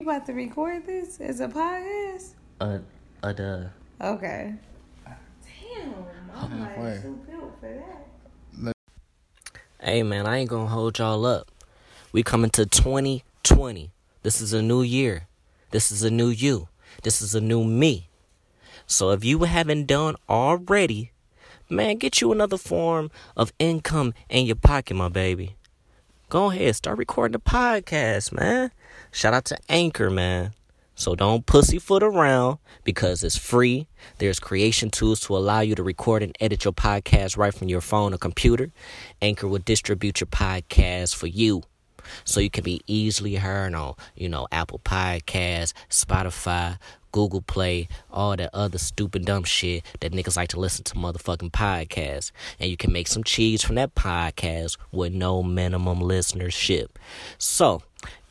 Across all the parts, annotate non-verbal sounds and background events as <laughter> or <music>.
You about to record this as a podcast? Uh, uh, duh. Okay. Damn, I'm like Halfway. too built for that. Hey, man, I ain't gonna hold y'all up. We coming to 2020. This is a new year. This is a new you. This is a new me. So if you haven't done already, man, get you another form of income in your pocket, my baby. Go ahead, start recording the podcast, man. Shout out to Anchor, man. So don't pussyfoot around because it's free. There's creation tools to allow you to record and edit your podcast right from your phone or computer. Anchor will distribute your podcast for you. So you can be easily heard on, you know, Apple Podcasts, Spotify, Google Play, all that other stupid dumb shit that niggas like to listen to motherfucking podcasts. And you can make some cheese from that podcast with no minimum listenership. So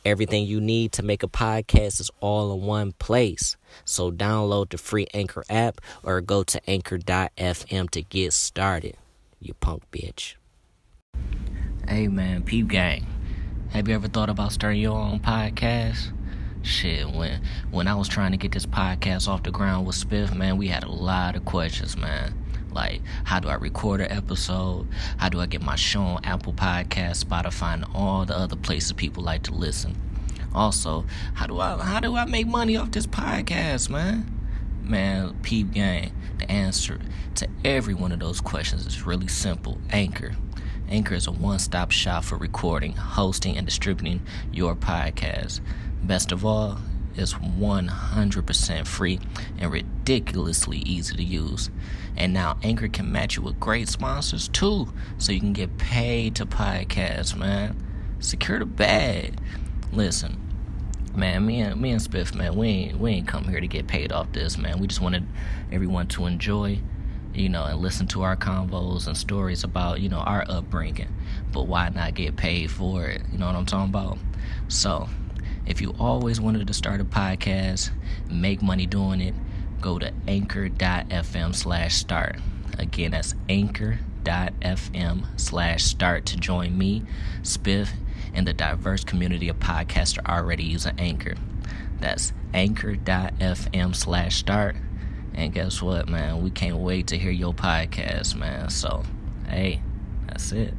Everything you need to make a podcast is all in one place. So download the free Anchor app or go to anchor.fm to get started. You punk bitch. Hey man, Peep Gang. Have you ever thought about starting your own podcast? Shit, when when I was trying to get this podcast off the ground with Spiff, man, we had a lot of questions, man. Like, how do I record an episode? How do I get my show on Apple Podcasts, Spotify, and all the other places people like to listen? Also, how do I how do I make money off this podcast, man? Man, Peep Gang, the answer to every one of those questions is really simple. Anchor. Anchor is a one-stop shop for recording, hosting, and distributing your podcast. Best of all, it's 100% free and ridiculously easy to use. And now Anchor can match you with great sponsors too, so you can get paid to podcast, man. Secure the bag. Listen, man, me and me and Spiff, man, we ain't we ain't come here to get paid off this, man. We just wanted everyone to enjoy, you know, and listen to our convos and stories about, you know, our upbringing. But why not get paid for it? You know what I'm talking about? So, if you always wanted to start a podcast, make money doing it, go to anchor.fm slash start. Again, that's anchor.fm slash start to join me, Spiff, and the diverse community of podcasters already using Anchor. That's anchor.fm slash start. And guess what, man? We can't wait to hear your podcast, man. So, hey, that's it.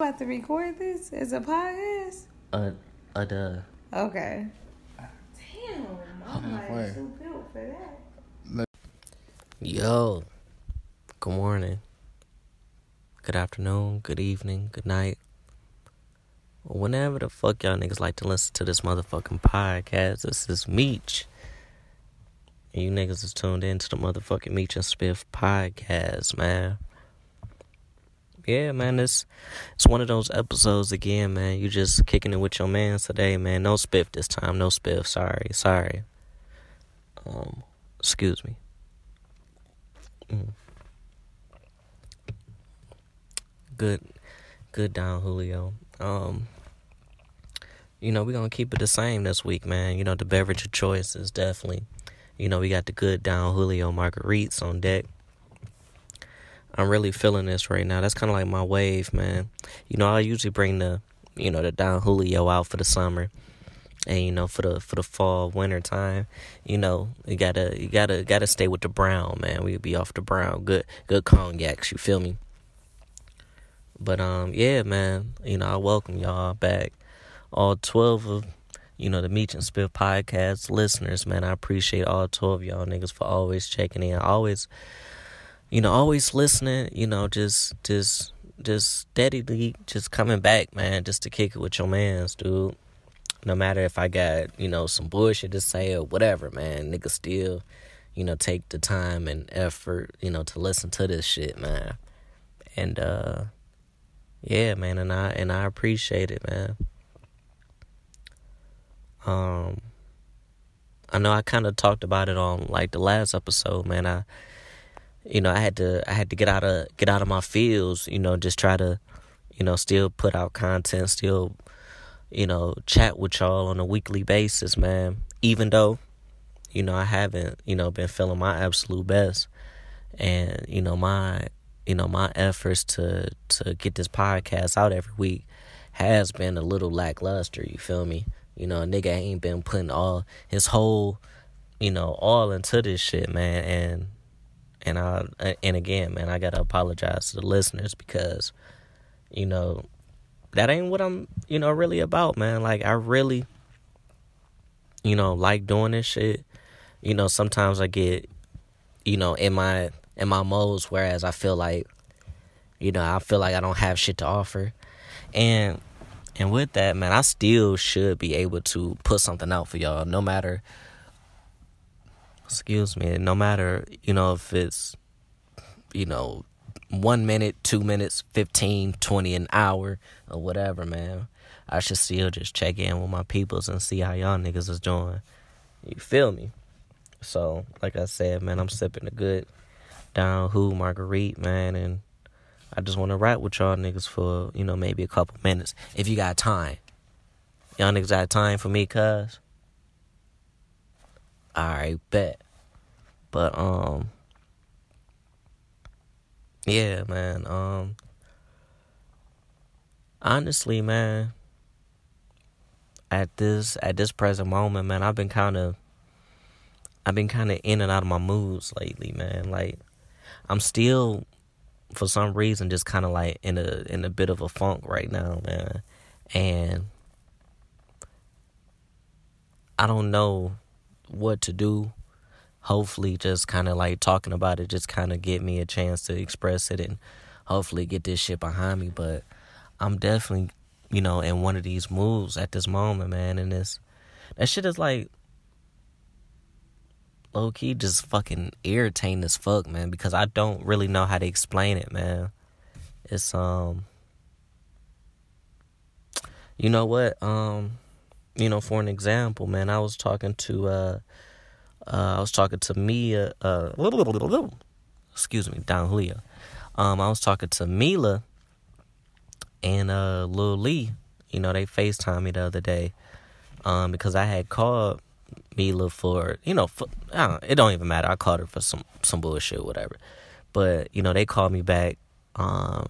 About to record this as a podcast? Uh, uh, duh. Okay. Damn, I'm Halfway. For that. Yo, good morning, good afternoon, good evening, good night. Whenever the fuck y'all niggas like to listen to this motherfucking podcast, this is Meech. And you niggas is tuned in to the motherfucking Meech and Spiff podcast, man. Yeah, man, it's it's one of those episodes again, man. You just kicking it with your man today, man. No spiff this time, no spiff. Sorry, sorry. Um, excuse me. Mm. Good, good Don, Julio. Um, you know, we're gonna keep it the same this week, man. You know, the beverage of choice is definitely, you know, we got the good Don Julio margaritas on deck. I'm really feeling this right now. That's kind of like my wave, man. You know, I usually bring the, you know, the Don Julio out for the summer, and you know, for the for the fall winter time, you know, you gotta you gotta gotta stay with the brown, man. We be off the brown, good good cognacs. You feel me? But um, yeah, man. You know, I welcome y'all back, all twelve of you know the Meech and Spiff podcast listeners, man. I appreciate all twelve of y'all niggas for always checking in, always, you know, always listening. You know, just just just steadily just coming back, man, just to kick it with your mans, dude. No matter if I got you know some bullshit to say or whatever, man, nigga still, you know, take the time and effort, you know, to listen to this shit, man. And uh yeah, man, and I and I appreciate it, man. Um I know I kind of talked about it on like the last episode, man. I you know, I had to I had to get out of get out of my fields, you know, just try to you know, still put out content, still you know, chat with y'all on a weekly basis, man. Even though you know, I haven't, you know, been feeling my absolute best. And, you know, my you know, my efforts to to get this podcast out every week has been a little lackluster, you feel me? You know, a nigga ain't been putting all his whole, you know, all into this shit, man. And and I and again, man, I gotta apologize to the listeners because, you know, that ain't what I'm, you know, really about, man. Like I really, you know, like doing this shit. You know, sometimes I get, you know, in my in my modes, whereas I feel like, you know, I feel like I don't have shit to offer, and and with that, man, I still should be able to put something out for y'all, no matter. Excuse me, no matter you know if it's, you know, one minute, two minutes, 15, 20, an hour, or whatever, man. I should still just check in with my peoples and see how y'all niggas is doing. You feel me? So, like I said, man, I'm sipping a good down who Marguerite, man, and I just want to rap with y'all niggas for, you know, maybe a couple minutes. If you got time. Y'all niggas got time for me, cuz? Alright, bet. But, um, yeah, man, um, honestly, man, at this, at this present moment, man, I've been kind of, I've been kind of in and out of my moods lately, man. Like, I'm still for some reason just kind of like in a in a bit of a funk right now, man. And I don't know what to do. Hopefully just kind of like talking about it just kind of get me a chance to express it and hopefully get this shit behind me, but I'm definitely, you know, in one of these moves at this moment, man, and this that shit is like low key just fucking irritating as fuck, man, because I don't really know how to explain it, man. It's um you know what? Um you know, for an example, man, I was talking to uh uh I was talking to Mia uh excuse me, Don Julio. Um I was talking to Mila and uh Lil Lee, you know, they FaceTime me the other day. Um because I had called Mila for you know for, don't, it don't even matter. I called her for some some bullshit, whatever. But you know they called me back, um,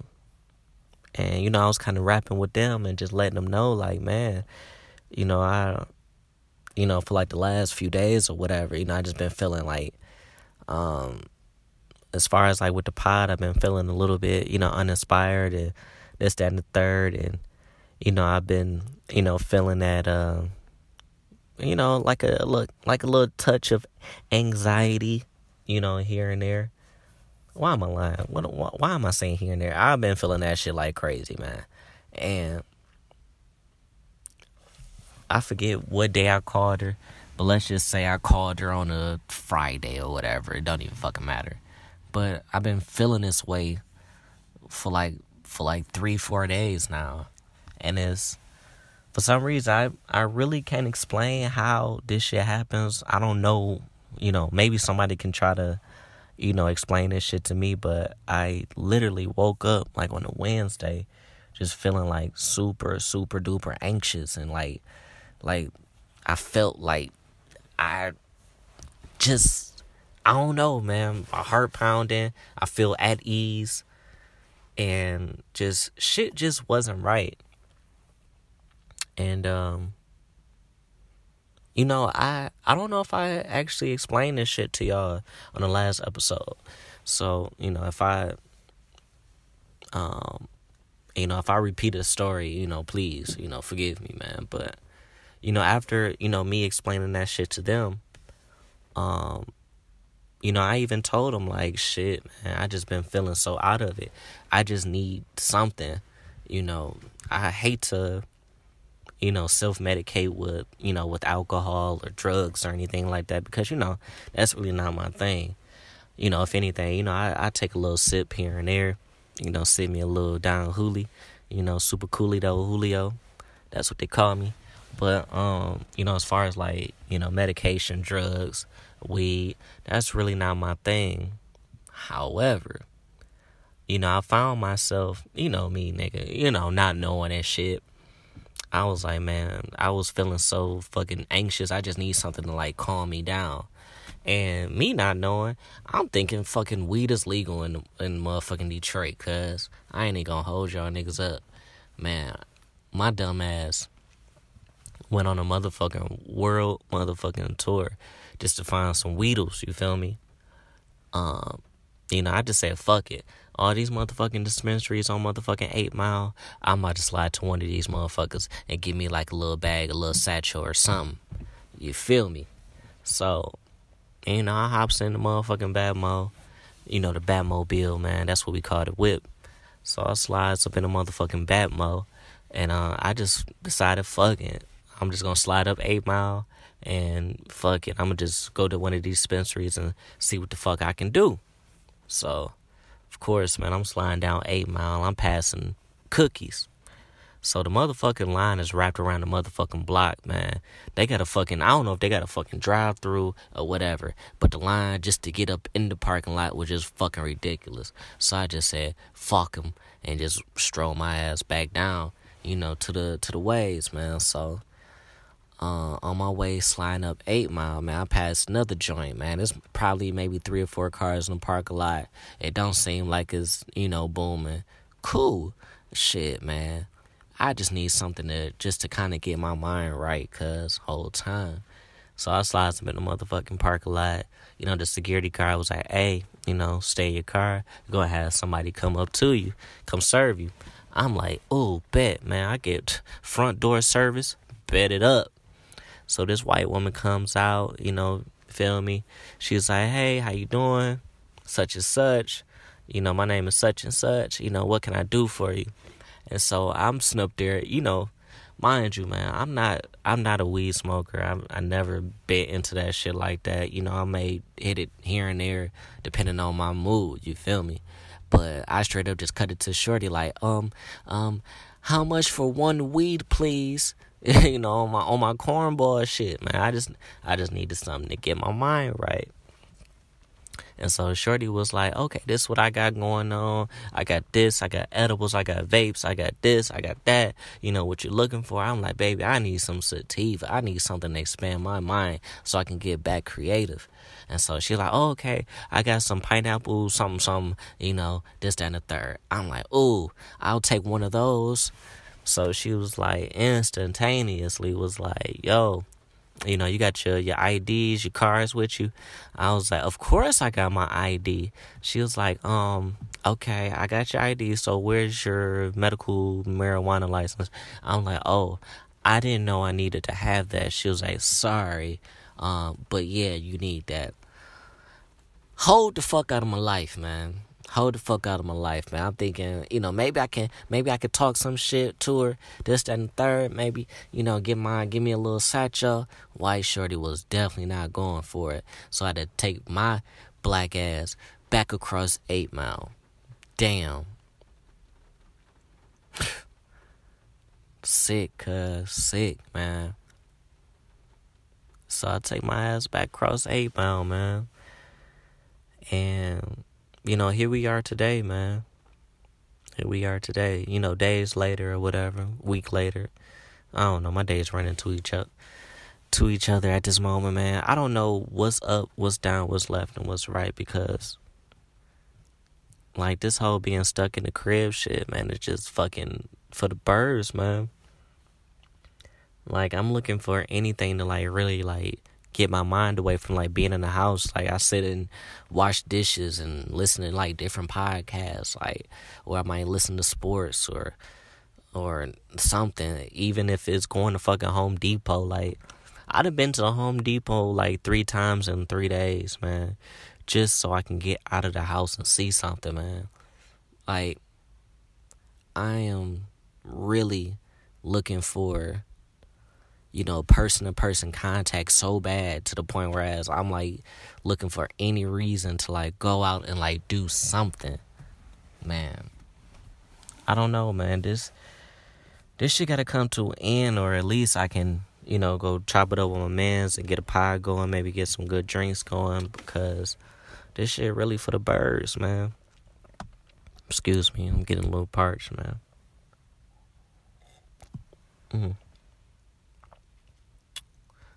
and you know I was kind of rapping with them and just letting them know like, man, you know I, you know for like the last few days or whatever, you know I just been feeling like, um, as far as like with the pod, I've been feeling a little bit you know uninspired and this that and the third, and you know I've been you know feeling that. Uh, you know, like a look, like a little touch of anxiety, you know, here and there. Why am I lying? What? Why, why am I saying here and there? I've been feeling that shit like crazy, man. And I forget what day I called her, but let's just say I called her on a Friday or whatever. It don't even fucking matter. But I've been feeling this way for like for like three, four days now, and it's for some reason I I really can't explain how this shit happens. I don't know, you know, maybe somebody can try to, you know, explain this shit to me, but I literally woke up like on a Wednesday just feeling like super super duper anxious and like like I felt like I just I don't know, man. My heart pounding. I feel at ease and just shit just wasn't right and um you know i i don't know if i actually explained this shit to y'all on the last episode so you know if i um you know if i repeat a story you know please you know forgive me man but you know after you know me explaining that shit to them um you know i even told them like shit man i just been feeling so out of it i just need something you know i hate to you know, self medicate with, you know, with alcohol or drugs or anything like that because, you know, that's really not my thing. You know, if anything, you know, I, I take a little sip here and there, you know, sip me a little Don Julio, you know, super coolio Julio. That's what they call me. But um, you know, as far as like, you know, medication, drugs, weed, that's really not my thing. However, you know, I found myself, you know, me nigga, you know, not knowing that shit I was like, man, I was feeling so fucking anxious. I just need something to like calm me down. And me not knowing, I'm thinking fucking weed is legal in in motherfucking Detroit, cuz I ain't even gonna hold y'all niggas up. Man, my dumb ass Went on a motherfucking world motherfucking tour just to find some Weedles, you feel me? Um, you know, I just said fuck it. All these motherfucking dispensaries on motherfucking Eight Mile, I'm about to slide to one of these motherfuckers and give me like a little bag, a little satchel or something. You feel me? So, you know, I hops in the motherfucking Batmo. You know, the Batmobile, man. That's what we call the whip. So I slides up in the motherfucking Batmo. And uh, I just decided, fuck it. I'm just gonna slide up Eight Mile and fuck it. I'm gonna just go to one of these dispensaries and see what the fuck I can do. So, of course, man, I'm sliding down Eight Mile. I'm passing cookies. So the motherfucking line is wrapped around the motherfucking block, man. They got a fucking, I don't know if they got a fucking drive through or whatever, but the line just to get up in the parking lot was just fucking ridiculous. So I just said, fuck them, and just stroll my ass back down, you know, to the, to the ways, man. So, uh, on my way sliding up Eight Mile, man, I passed another joint, man. It's probably maybe three or four cars in the parking lot. It don't seem like it's, you know, booming. Cool. Shit, man. I just need something to just to kind of get my mind right, cause whole time. So I slides up in the motherfucking parking lot. You know, the security guard was like, "Hey, you know, stay in your car. You're gonna have somebody come up to you, come serve you." I'm like, "Oh, bet, man. I get front door service. Bet it up." So this white woman comes out. You know, feel me? She's like, "Hey, how you doing? Such and such. You know, my name is such and such. You know, what can I do for you?" And so I'm snubbed there, you know, mind you, man, I'm not I'm not a weed smoker. I I never bit into that shit like that. You know, I may hit it here and there depending on my mood, you feel me? But I straight up just cut it to shorty like, um, um, how much for one weed, please? <laughs> you know, on my on my cornball shit, man. I just I just needed something to get my mind right. And so Shorty was like, okay, this is what I got going on. I got this, I got edibles, I got vapes, I got this, I got that. You know what you're looking for? I'm like, baby, I need some sativa. I need something to expand my mind so I can get back creative. And so she's like, oh, okay, I got some pineapple, something, something, you know, this, that, and the third. I'm like, ooh, I'll take one of those. So she was like, instantaneously was like, yo, you know, you got your your IDs, your cars with you. I was like, of course I got my ID. She was like, um, okay, I got your ID. So where's your medical marijuana license? I'm like, oh, I didn't know I needed to have that. She was like, sorry, um, but yeah, you need that. Hold the fuck out of my life, man hold the fuck out of my life, man. I'm thinking, you know, maybe I can, maybe I could talk some shit to her, this, that, and third. Maybe, you know, give my, give me a little satchel. White Shorty was definitely not going for it, so I had to take my black ass back across Eight Mile. Damn. sick, cuz sick, man. So I take my ass back across Eight Mile, man, and you know, here we are today, man. Here we are today. You know, days later or whatever, week later. I don't know. My days running to each other, to each other at this moment, man. I don't know what's up, what's down, what's left, and what's right because, like, this whole being stuck in the crib shit, man, it's just fucking for the birds, man. Like, I'm looking for anything to like really like get my mind away from like being in the house. Like I sit and wash dishes and listen to like different podcasts, like or I might listen to sports or or something. Even if it's going to fucking Home Depot, like I'd have been to the Home Depot like three times in three days, man, just so I can get out of the house and see something, man. Like I am really looking for you know, person to person contact so bad to the point whereas I'm like looking for any reason to like go out and like do something. Man. I don't know, man. This this shit gotta come to an end or at least I can, you know, go chop it up with my mans and get a pie going, maybe get some good drinks going because this shit really for the birds, man. Excuse me, I'm getting a little parched, man. Mm-hmm.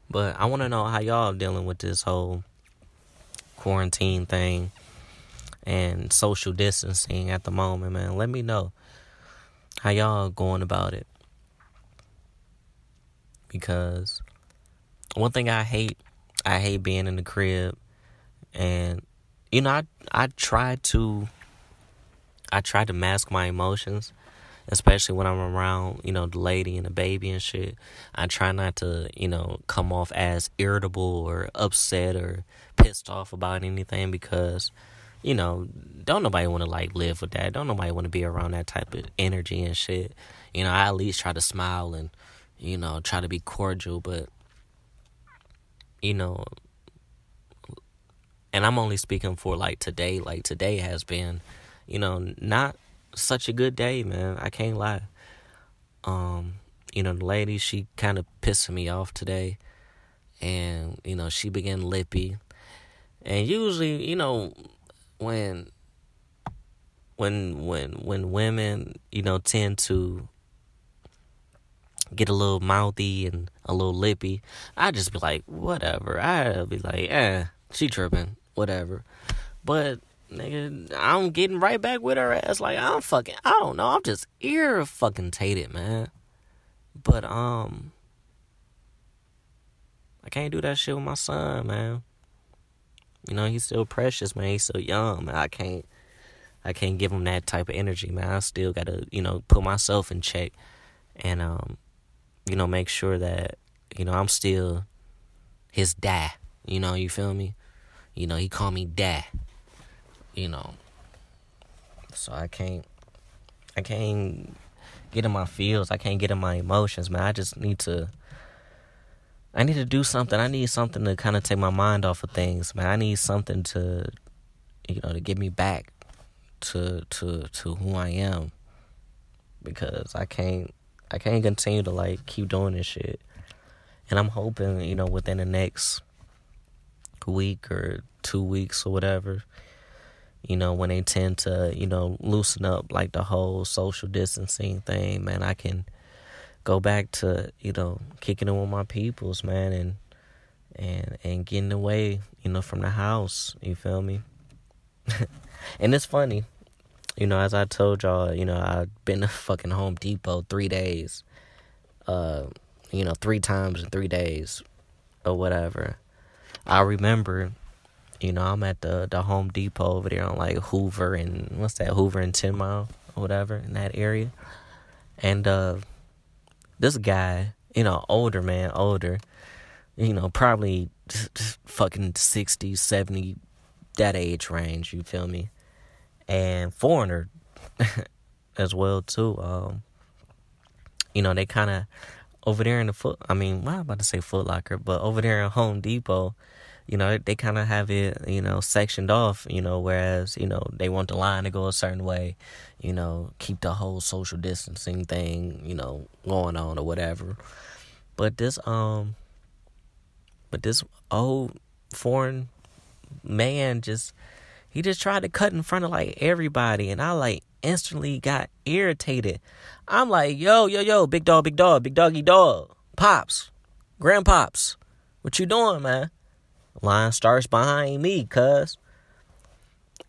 But I want to know how y'all dealing with this whole quarantine thing and social distancing at the moment, man. Let me know how y'all going about it. because one thing I hate, I hate being in the crib, and you know, I I try to, I try to mask my emotions, especially when I'm around, you know, the lady and the baby and shit. I try not to, you know, come off as irritable or upset or pissed off about anything because you know, don't nobody want to like live with that. Don't nobody want to be around that type of energy and shit. You know, I at least try to smile and, you know, try to be cordial, but, you know, and I'm only speaking for like today. Like today has been, you know, not such a good day, man. I can't lie. Um, you know, the lady, she kind of pissing me off today. And, you know, she began lippy. And usually, you know, when when when when women you know tend to get a little mouthy and a little lippy, I just be like, whatever. I'll be like, eh, she tripping, whatever. But nigga, I'm getting right back with her ass. Like I'm fucking, I don't know. I'm just ear fucking tated, man. But um, I can't do that shit with my son, man. You know, he's still precious, man. He's so young, man. I can't I can't give him that type of energy, man. I still gotta, you know, put myself in check and um, you know, make sure that, you know, I'm still his dad. You know, you feel me? You know, he called me dad. You know. So I can't I can't get in my feels. I can't get in my emotions, man. I just need to I need to do something. I need something to kind of take my mind off of things, man. I need something to, you know, to get me back to to to who I am, because I can't I can't continue to like keep doing this shit. And I'm hoping, you know, within the next week or two weeks or whatever, you know, when they tend to, you know, loosen up like the whole social distancing thing, man, I can go back to you know kicking it with my peoples, man, and and and getting away, you know, from the house. You feel me? <laughs> and it's funny, you know, as I told y'all, you know, I've been to <laughs> fucking Home Depot three days, uh, you know, three times in three days, or whatever. I remember, you know, I'm at the the Home Depot over there on like Hoover and what's that Hoover and Ten Mile or whatever in that area, and uh this guy, you know, older man, older, you know, probably fucking 60, 70, that age range, you feel me? And foreigner <laughs> as well too. Um, you know, they kind of over there in the foot. I mean, well, I'm about to say Foot Locker, but over there in Home Depot, you know, they kind of have it, you know, sectioned off, you know, whereas, you know, they want the line to go a certain way, you know, keep the whole social distancing thing, you know, going on or whatever. But this, um, but this old foreign man just, he just tried to cut in front of like everybody. And I like instantly got irritated. I'm like, yo, yo, yo, big dog, big dog, big doggy dog, pops, grandpops, what you doing, man? Line starts behind me, cuz.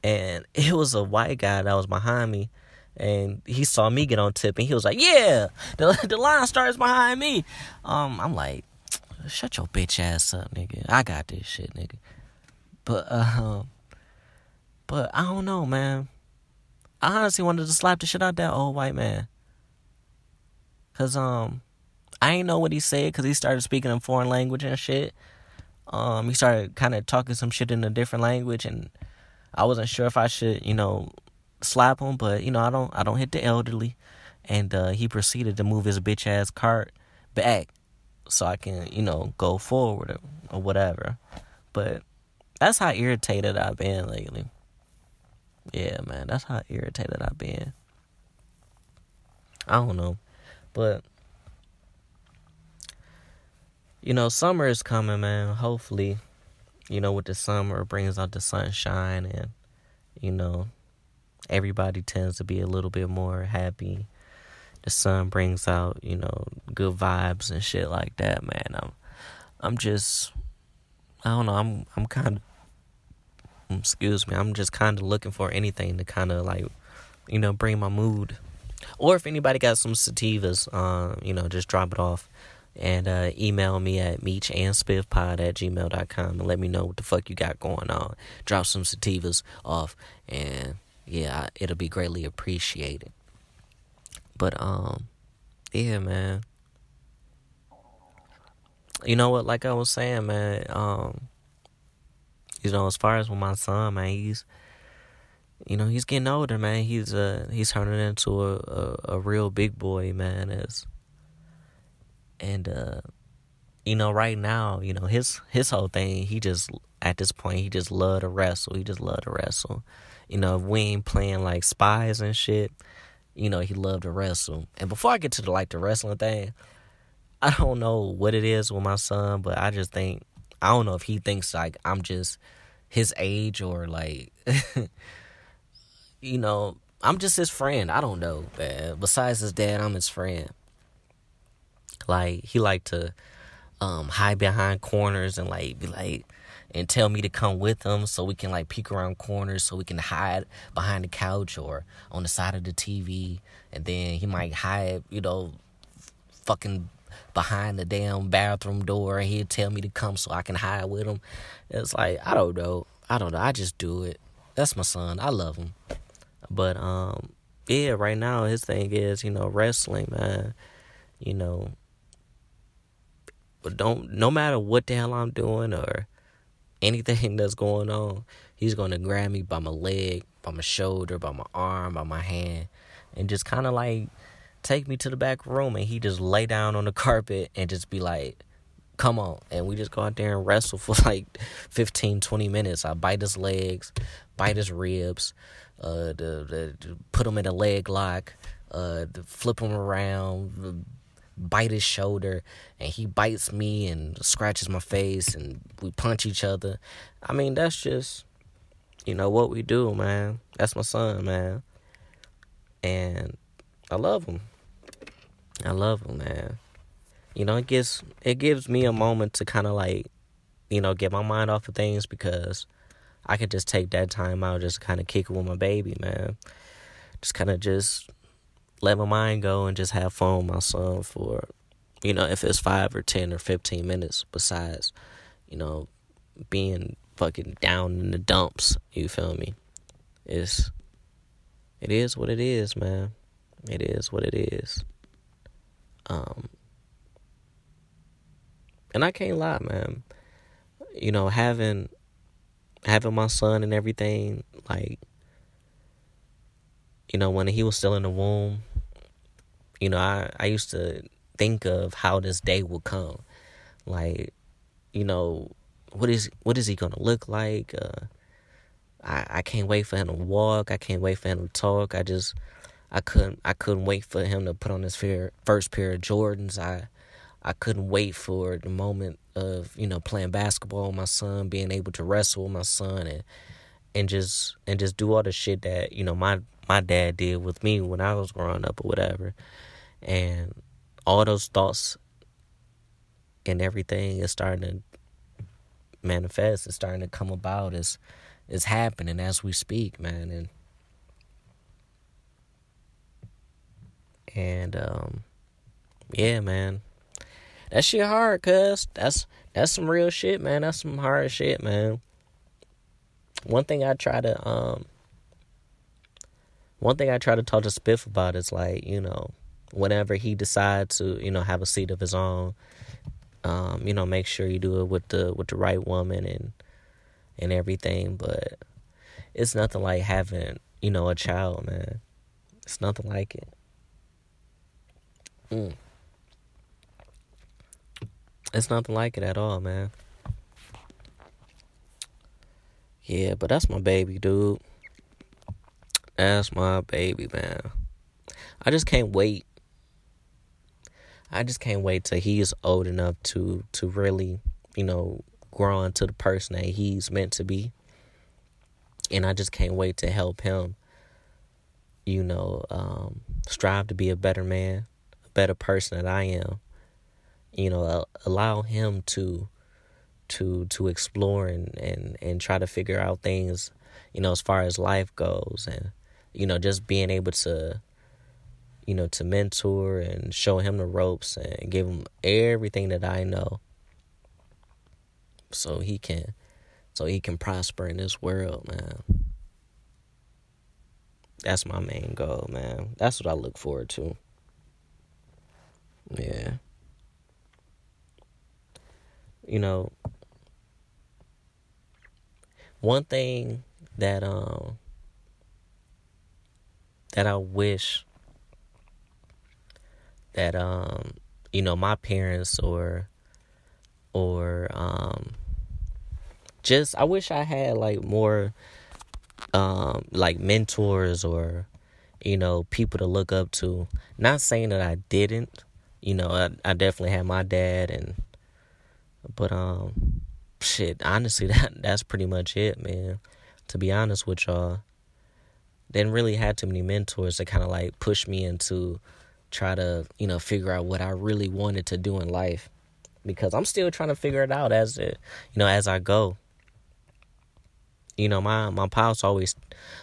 And <laughs> it was a white guy that was behind me. And he saw me get on tip and he was like, Yeah, the, <laughs> the line starts behind me. Um, I'm like, shut your bitch ass up, nigga. I got this shit, nigga. But <laughs> um but I don't know, man. I honestly wanted to slap the shit out that old white man. Cause um I ain't know what he said because he started speaking in foreign language and shit um, he started kind of talking some shit in a different language, and I wasn't sure if I should, you know, slap him, but you know, I don't, I don't hit the elderly, and uh, he proceeded to move his bitch ass cart back so I can, you know, go forward or, or whatever. But that's how irritated I've been lately. Yeah, man, that's how irritated I've been. I don't know, but you know, summer is coming, man. Hopefully, you know, with the summer, brings out the sunshine and, you know, everybody tends to be a little bit more happy. The sun brings out, you know, good vibes and shit like that, man. I'm, I'm just, I don't know. I'm, I'm kind of, excuse me. I'm just kind of looking for anything to kind of like, you know, bring my mood. Or if anybody got some sativas, uh, you know, just drop it off And uh, email me at meechandspiffpod at gmail.com and let me know what the fuck you got going on. Drop some sativas off, and yeah, it'll be greatly appreciated. But, um, yeah, man. You know what? Like I was saying, man, um, you know, as far as with my son, man, he's you know, he's getting older, man. He's uh he's turning into a, a, a real big boy, man. As and uh you know, right now, you know, his his whole thing, he just at this point he just love to wrestle. He just love to wrestle. You know, if we ain't playing like spies and shit, you know, he loved to wrestle. And before I get to the like the wrestling thing, I don't know what it is with my son, but I just think I don't know if he thinks like I'm just his age or like <laughs> you know, I'm just his friend. I don't know, man. Besides his dad, I'm his friend. Like he like to um, hide behind corners and like be like and tell me to come with him so we can like peek around corners so we can hide behind the couch or on the side of the TV and then he might hide, you know, fucking behind the damn bathroom door and he'd tell me to come so I can hide with him. It's like I don't know. I don't know. I just do it. That's my son. I love him. But um, yeah, right now his thing is, you know, wrestling, man. You know, but don't no matter what the hell I'm doing or anything <laughs> that's going on, he's gonna grab me by my leg, by my shoulder, by my arm, by my hand, and just kind of like take me to the back room, and he just lay down on the <laughs> carpet and just be like, "Come on," and we just go out there and wrestle <laughs> for like 15, 20 minutes. I bite his legs, bite his ribs, uh, to, to put him in a leg lock, uh, to flip him around, bite his shoulder, and he bites me and scratches my face, and we punch each other. I mean, that's just, you know, what we do, man. That's my son, man. And I love him. I love him, man. You know, it gives it gives me a moment to kind of like, you know, get my mind off of things because I could just take that time out, just kind of kick it with my baby, man. Just kind of just let my mind go and just have fun with my son for, you know, if it's five or 10 or 15 minutes, besides, you know, being fucking down in the dumps. You feel me? It's, it is what it is, man. It is what it is. Um, and I can't lie, man. You know, having having my son and everything, like, you know, when he was still in the womb, you know, I, I used to think of how this day would come. Like, you know, what is what is he gonna look like? Uh, I I can't wait for him to walk. I can't wait for him to talk. I just I couldn't I couldn't wait for him to put on his first pair of Jordans. I I couldn't wait for the moment of you know playing basketball with my son, being able to wrestle with my son, and and just and just do all the shit that you know my my dad did with me when I was growing up or whatever, and all those thoughts and everything is starting to manifest. It's starting to come about. It's it's happening as we speak, man, and and um yeah, man that shit hard, cuz that's that's some real shit, man. That's some hard shit, man. One thing I try to um one thing I try to talk to Spiff about is like, you know, whenever he decides to, you know, have a seat of his own, um, you know, make sure you do it with the with the right woman and and everything, but it's nothing like having, you know, a child, man. It's nothing like it. Mm. It's nothing like it at all, man. Yeah, but that's my baby, dude. That's my baby, man. I just can't wait. I just can't wait till he's old enough to to really, you know, grow into the person that he's meant to be. And I just can't wait to help him, you know, um, strive to be a better man, a better person than I am you know allow him to to to explore and and and try to figure out things you know as far as life goes and you know just being able to you know, to mentor and show him the ropes and give him everything that I know so he can so he can prosper in this world, man. That's my main goal, man. That's what I look forward to. Yeah. You know, one thing that um that I wish that um you know my parents or or um just I wish I had like more um like mentors or you know people to look up to. Not saying that I didn't you know I, I definitely had my dad and but um shit honestly <laughs> that that's pretty much it man to be honest with y'all didn't really have too many mentors to kind of like push me into try to you know figure out what I really wanted to do in life because I'm still trying to figure it out as it you know as I go. You know, my my pops always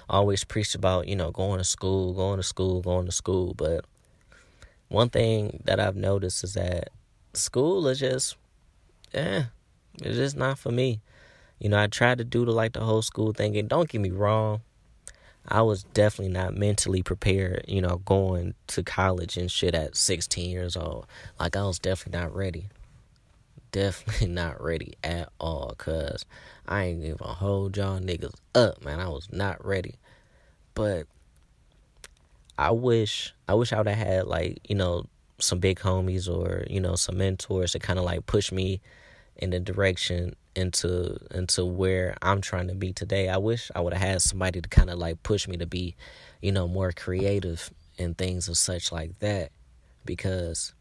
always preached about you know going to school, going to school, going to school. But one thing that I've noticed is that school is just, yeah, it's just not for me. You know, I tried to do the like the whole school thing, and don't get me wrong, I was definitely not mentally prepared, you know, going to college and shit at 16 years old. Like, I was definitely not ready. Definitely <laughs> not ready at all, cuz I ain't even hold y'all niggas up, man. I was not ready. But I wish, I wish I would have had, like, you know, some big homies or, you know, some mentors to kind of like push me in the direction into into where I'm trying to be today. I wish I would have had somebody to kind of like push me to be, you know, more creative and things of such like that. Because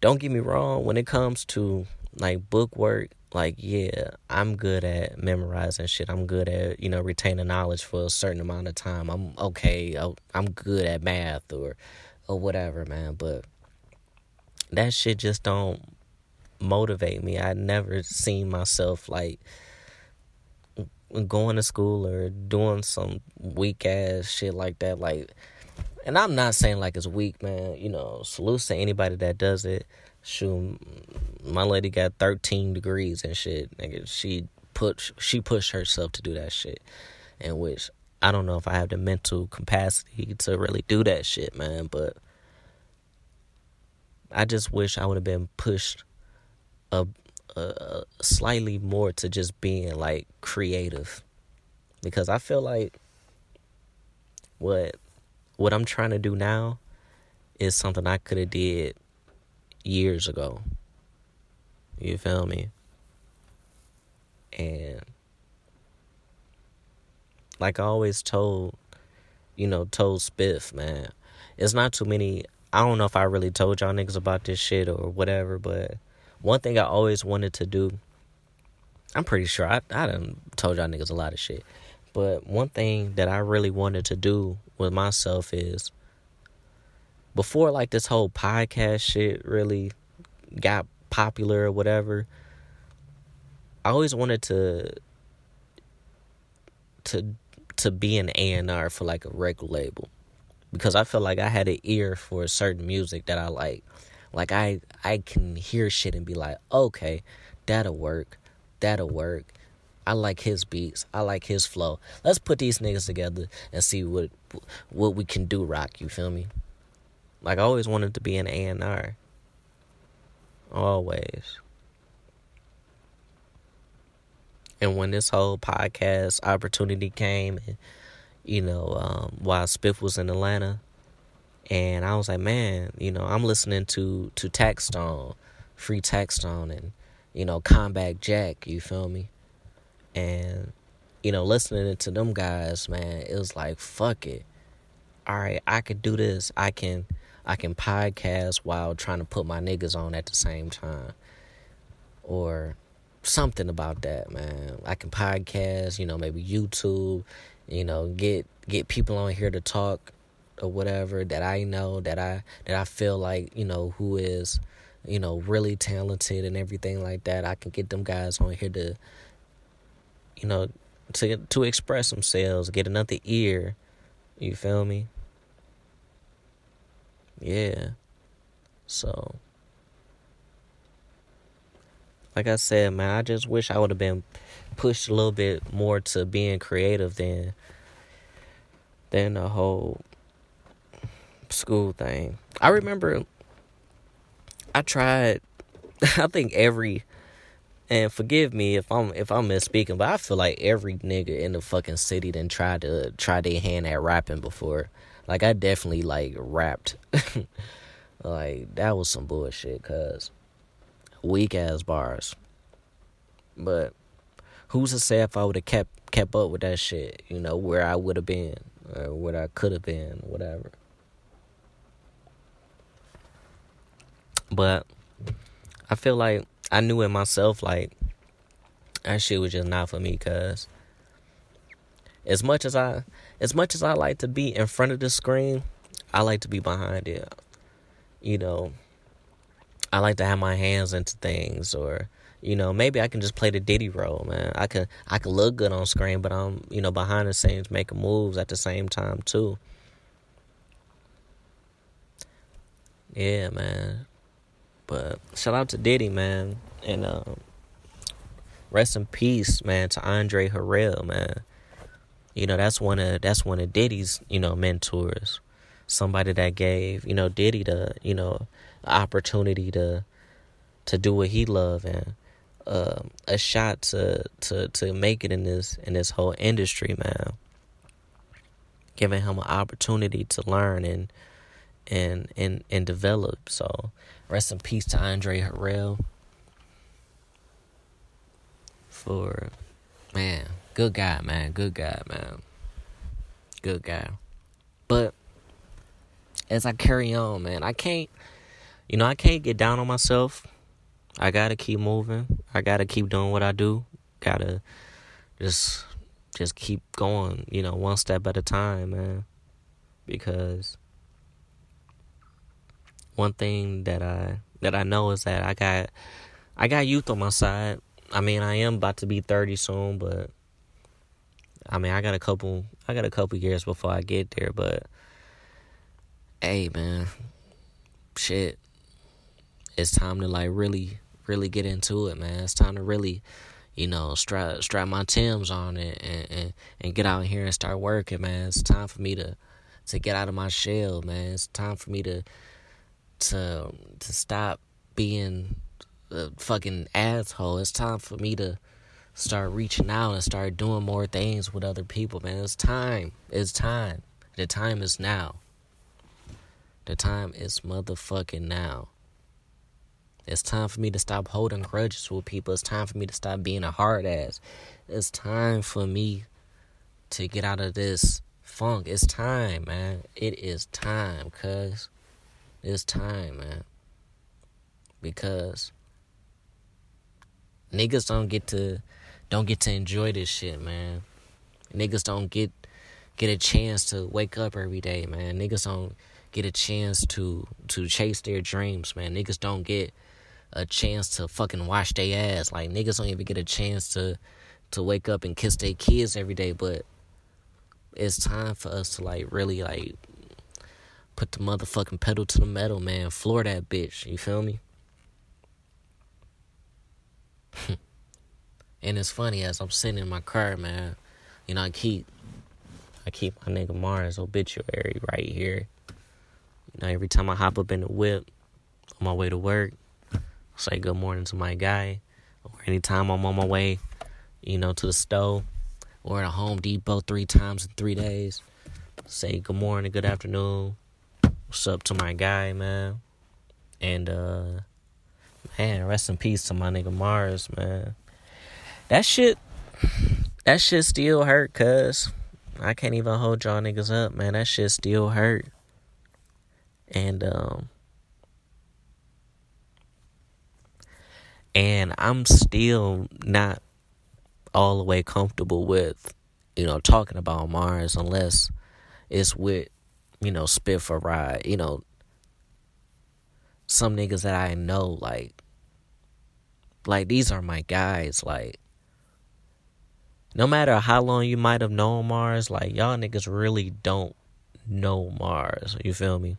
don't get me wrong when it comes to like book work like yeah i'm good at memorizing shit. I'm good at you know retaining knowledge for a certain amount of time. I'm okay oh, i'm good at math or or whatever man. But that shit just don't motivate me. I never seen myself like going to school or doing some weak ass shit like that. Like, and I'm not saying like it's weak, man. You know, salute to anybody that does it. Shoot, my lady got 13 degrees and shit. Nigga, she put she pushed herself to do that shit, in which I don't know if I have the mental capacity to really do that shit, man. But I just wish I would have been pushed a, a slightly more to just being like creative because I feel like what what I'm trying to do now is something I could have did years ago. You feel me? And like I always told, you know, told Spiff, man, it's not too many. I don't know if I really told y'all niggas about this shit or whatever, but one thing I always wanted to do, I'm pretty sure I I done told y'all niggas a lot of shit. But one thing that I really wanted to do with myself is before like this whole podcast shit really got popular or whatever, I always wanted to to to be an A&R for like a record label because I felt like I had an ear for a certain music that I like. Like I I can hear shit and be like, okay, that'll work, that'll work. I like his beats. I like his flow. Let's put these niggas together and see what what we can do. Rock, you feel me? Like I always wanted to be an A and R. Always. And when this whole podcast opportunity came, and, you know, um, while Spiff was in Atlanta, and I was like, man, you know, I'm listening to to Taxstone, Free Taxstone, and you know, Combat Jack. You feel me? And you know, listening to them guys, man, it was like, fuck it. All right, I could do this. I can, I can podcast while trying to put my niggas on at the same time, or something about that, man. I can podcast, you know, maybe YouTube, you know, get get people on here to talk or whatever that I know that I that I feel like you know who is you know really talented and everything like that. I can get them guys on here to you know to to express themselves, get another ear. You feel me? yeah. So, like I said, man, I just wish I would have been pushed a little bit more to being creative than than the whole school thing. I remember I tried <laughs> I think every and forgive me if I'm if I'm misspeaking, but I feel like every nigga in the fucking city done tried to try their hand at rapping before. Like I definitely like rapped. <laughs> like that was some bullshit, cause weak ass bars. But who's to say if I would have kept kept up with that shit, you know, where I would have been or what I could have been, whatever. But I feel like I knew in myself like that shit was just not for me cuz as much as I as much as I like to be in front of the screen, I like to be behind it. You know, I like to have my hands into things or you know, maybe I can just play the Diddy role, man. I can I can look good on screen, but I'm, you know, behind the scenes making moves at the same time too. Yeah, man. But shout out to Diddy, man, and uh, rest in peace, man, to Andre Harrell, man. You know that's one of that's one of Diddy's you know mentors, somebody that gave you know Diddy the you know opportunity to to do what he loved and uh, a shot to to to make it in this in this whole industry, man. Giving him an opportunity to learn and and and and develop. So Rest in peace to Andre Harrell. For man, good guy, man, good guy, man, good guy. But as I carry on, man, I can't, you know, I can't get down on myself. I gotta keep moving. I gotta keep doing what I do. Gotta just, just keep going. You know, one step at a time, man. Because one thing that I that I know is that I got I got youth on my side. I mean, I am about to be 30 soon, but I mean, I got a couple I got a couple years before I get there, but hey, man. Shit. It's time to like really really get into it, man. It's time to really you know, strap strap my Tim's on it and, and, and get out here and start working, man. It's time for me to to get out of my shell, man. It's time for me to to to stop being a fucking asshole. It's time for me to start reaching out and start doing more things with other people, man. It's time. It's time. The time is now. The time is motherfucking now. It's time for me to stop holding grudges with people. It's time for me to stop being a hard ass. It's time for me to get out of this funk. It's time, man. It is time, cuz. It's time, man. Because niggas don't get to don't get to enjoy this shit, man. Niggas don't get get a chance to wake up every day, man. Niggas don't get a chance to to chase their dreams, man. Niggas don't get a chance to fucking wash their ass. Like niggas don't even get a chance to to wake up and kiss their kids every day, but it's time for us to like really like put the motherfucking pedal to the metal, man. Floor that bitch. You feel me? <laughs> and it's funny as I'm sitting in my car, man. You know, I keep I keep my nigga Mars obituary right here. You know, every time I hop up in the whip on my way to work, say good morning to my guy. Or anytime I'm on my way, you know, to the store or at a Home Depot three times in three days. Say good morning, good afternoon, What's up to my guy, man? And uh man, rest in peace to my nigga Mars, man. That shit that shit still hurt, cuz I can't even hold y'all niggas up, man. That shit still hurt. And um and I'm still not all the way comfortable with, you know, talking about Mars unless it's with you know, Spiff or Ride, you know, some niggas that I know, like, like these are my guys, like, no matter how long you might have known Mars, like, y'all niggas really don't know Mars, you feel me?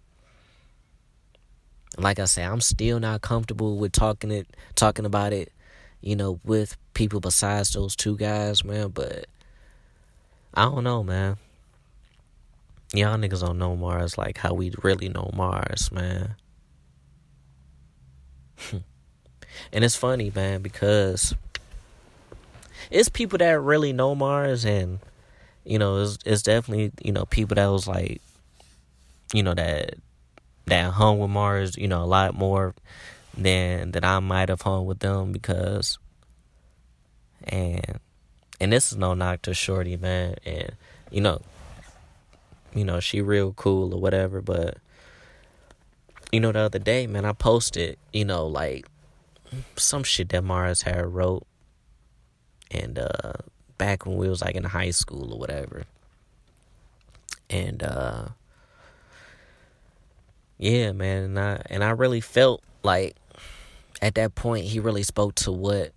like I say, I'm still not comfortable with talking it, talking about it, you know, with people besides those two guys, man. But I don't know, man. Y'all niggas don't know Mars like how we really know Mars, man. <laughs> and it's funny, man, because it's people that really know Mars, and you know, it's, it's definitely you know people that was like, you know that that hung with Mars, you know, a lot more than that I might have hung with them because, and and this is no knock to Shorty, man, and you know, you know she real cool or whatever, but you know the other day, man, I posted, you know, like some shit that Mars had wrote and uh back when we was like in high school or whatever. And uh yeah, man, and I and I really felt like at that point he really spoke to what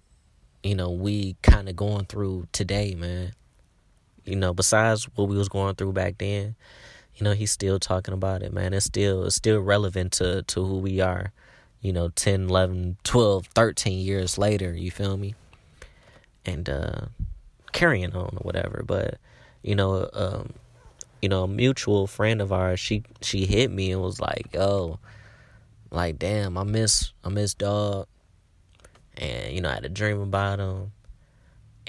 you know we kind of going through today, man. You know, besides what we was going through back then, you know, he's still talking about it, man. It's still it's still relevant to to who we are, you know, 10, 11, 12, 13 years later, you feel me? and uh, carrying on or whatever. But you know, um, you know, a mutual friend of ours, she she hit me and was like, "Yo, like damn, I miss I miss dog," and you know, I had a dream about him,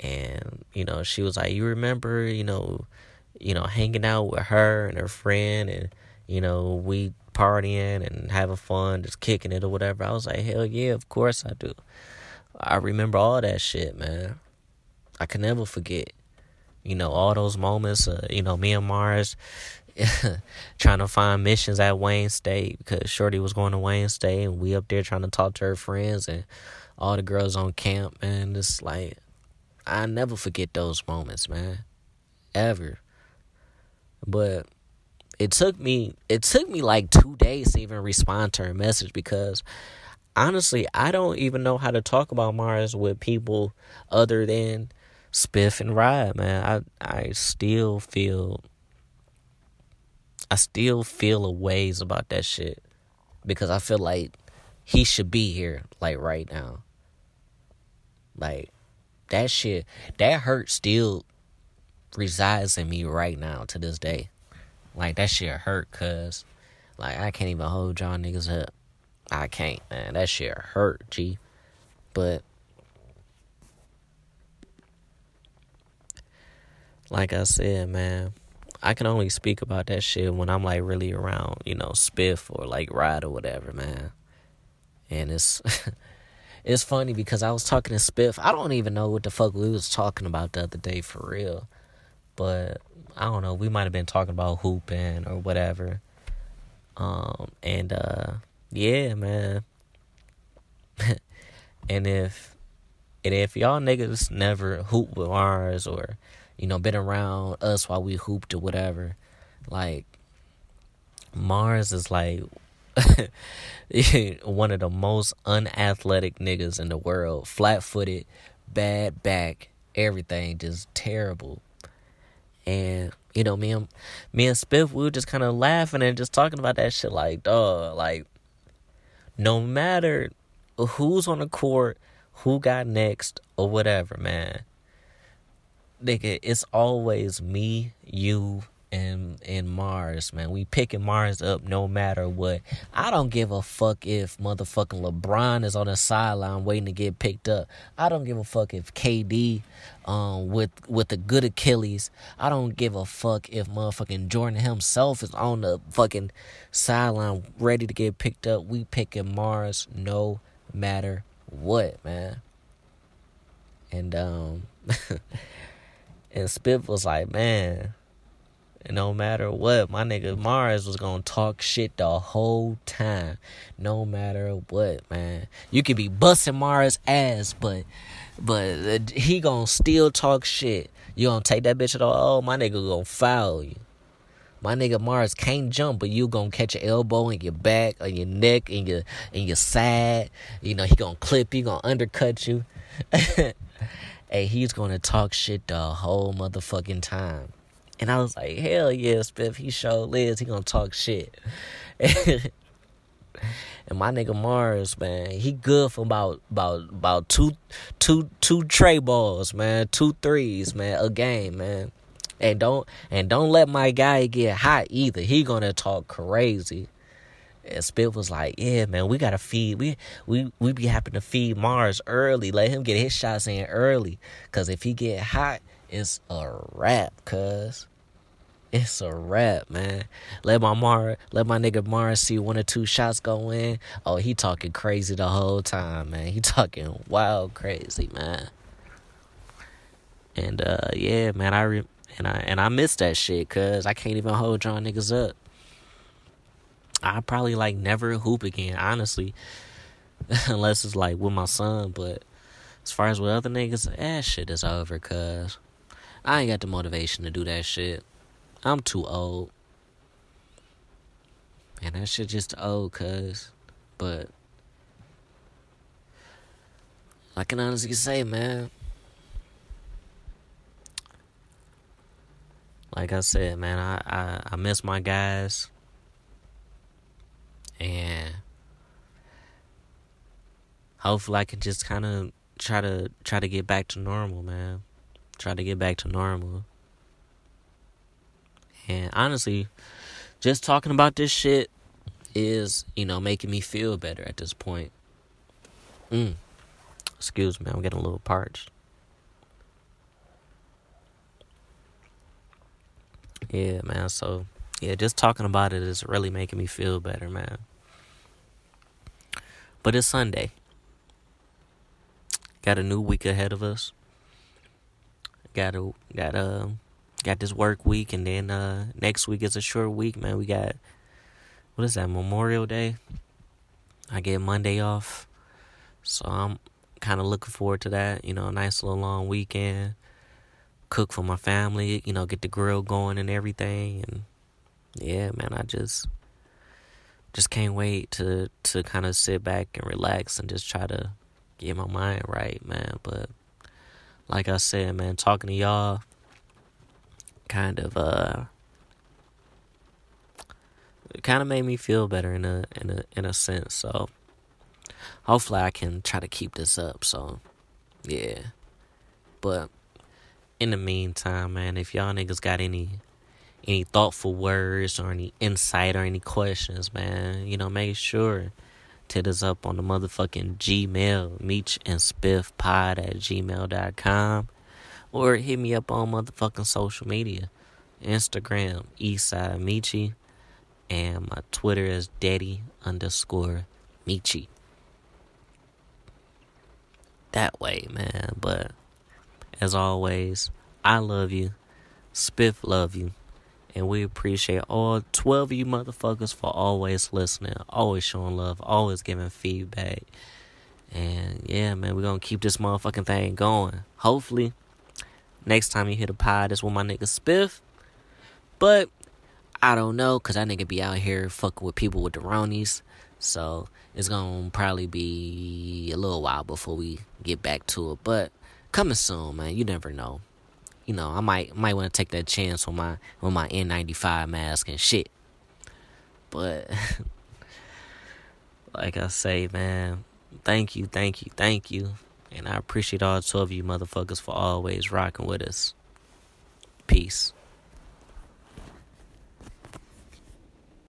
and you know, she was like, "You remember, you know." You know, hanging out with her and her friend, and you know, we partying and having fun, just kicking it or whatever. I was like, hell yeah, of course I do. I remember all that shit, man. I can never forget. You know, all those moments, you know, me and Mars <laughs> trying to find missions at Wayne State because Shorty was going to Wayne State and we up there trying to talk to her friends and all the girls on camp, man. It's like, I never forget those moments, man. Ever. But it took me it took me like two days to even respond to her message because honestly I don't even know how to talk about Mars with people other than spiff and ride, man. I I still feel I still feel a ways about that shit because I feel like he should be here like right now. Like that shit that hurt still resides in me right now to this day. Like that shit hurt cuz like I can't even hold y'all niggas up. I can't, man. That shit hurt, G. But like I said, man, I can only speak about that shit when I'm like really around, you know, Spiff or like Ride or whatever, man. And it's <laughs> it's funny because I was talking to Spiff. I don't even know what the fuck we was talking about the other day for real. But I don't know, we might have been talking about hooping or whatever. Um and uh yeah, man. <laughs> and if and if y'all niggas never hoop with Mars or you know, been around us while we hooped or whatever. Like Mars is like <laughs> one of the most unathletic niggas in the world. Flat footed, bad back, everything just terrible. And you know, me and me and Spiff, we were just kind of laughing and just talking about that shit. Like, dog, like, no matter who's on the court, who got next, or whatever, man nigga, it's always me, you, and and Mars, man. We picking Mars up no matter what. I don't give a fuck if motherfucking LeBron is on the sideline waiting to get picked up. I don't give a fuck if KD um with with the good Achilles. I don't give a fuck if motherfucking Jordan himself is on the fucking sideline ready to get picked up. We picking Mars no matter what, man. And um <laughs> And Spiff was like, man, no matter what, my nigga Mars was gonna talk shit the whole time. No matter what, man. You could be busting Mars ass, but but he gonna still talk shit. You gonna take that bitch at all? Oh, my nigga gonna foul you. My nigga Mars can't jump, but you gonna catch your elbow in your back or your neck and your and your side. You know, he gonna clip you, gonna undercut you. <laughs> and he's gonna talk shit the whole motherfucking time. And I was like, hell yeah, Spiff, he sure is. He gonna talk shit. <laughs> And my nigga Mars, man, he good for about about about two two two tray balls, man, two threes, man, a game, man. And don't and don't let my guy get hot either. He gonna talk crazy. And Spiff was like, "Yeah, man, we gotta feed. We we we be happy to feed Mars early. Let him get his shots in early. Cause if he get hot, it's a wrap. Cause it's a wrap, man. Let my Mar, let my nigga Mars see one or two shots go in. Oh, he talking crazy the whole time, man. He talking wild crazy, man. And uh, yeah, man, I re- and I and I miss that shit, cause I can't even hold y'all niggas up. I probably like never hoop again, honestly. <laughs> Unless it's like with my son, but as far as with other niggas, that shit is over, cuz I ain't got the motivation to do that shit. I'm too old. And that shit just old, cuz. But I can honestly say, man. Like I said, man, I, I, I miss my guys. And hopefully I can just kind of try to try to get back to normal, man. Try to get back to normal. And honestly, just talking about this shit is, you know, making me feel better at this point. Mm. Excuse me, I'm getting a little parched. Yeah, man. So, yeah, just talking about it is really making me feel better, man. But it's Sunday. Got a new week ahead of us. Got a got a got this work week, and then uh next week is a short week, man. We got what is that Memorial Day? I get Monday off, so I'm kind of looking forward to that. You know, a nice little long weekend. Cook for my family, you know, get the grill going and everything, and yeah, man, I just just can't wait to to kind of sit back and relax and just try to get my mind right, man. But like I said, man, talking to y'all kind of uh kind of made me feel better in a in a in a sense. So hopefully I can try to keep this up. So yeah. But in the meantime, man, if y'all niggas got any any thoughtful words or any insight or any questions, man, you know, make sure hit us up on the motherfucking Gmail, Meech and Spiff Pod at gmail.com. Or hit me up on motherfucking social media. Instagram, Eastside Michi. And my Twitter is Daddy underscore Michi. That way, man. But as always, I love you. Spiff love you. And we appreciate all 12 of you motherfuckers for always listening, always showing love, always giving feedback. And yeah, man, we're going to keep this motherfucking thing going. Hopefully, next time you hit a pod, is with my nigga Spiff. But I don't know, because that nigga be out here fucking with people with the Ronies. So it's going to probably be a little while before we get back to it. But coming soon, man. You never know you know, I might might want to take that chance with my on my N95 mask and shit. But <laughs> like I say, man, thank you, thank you, thank you. And I appreciate all 12 of you motherfuckers for always rocking with us. Peace.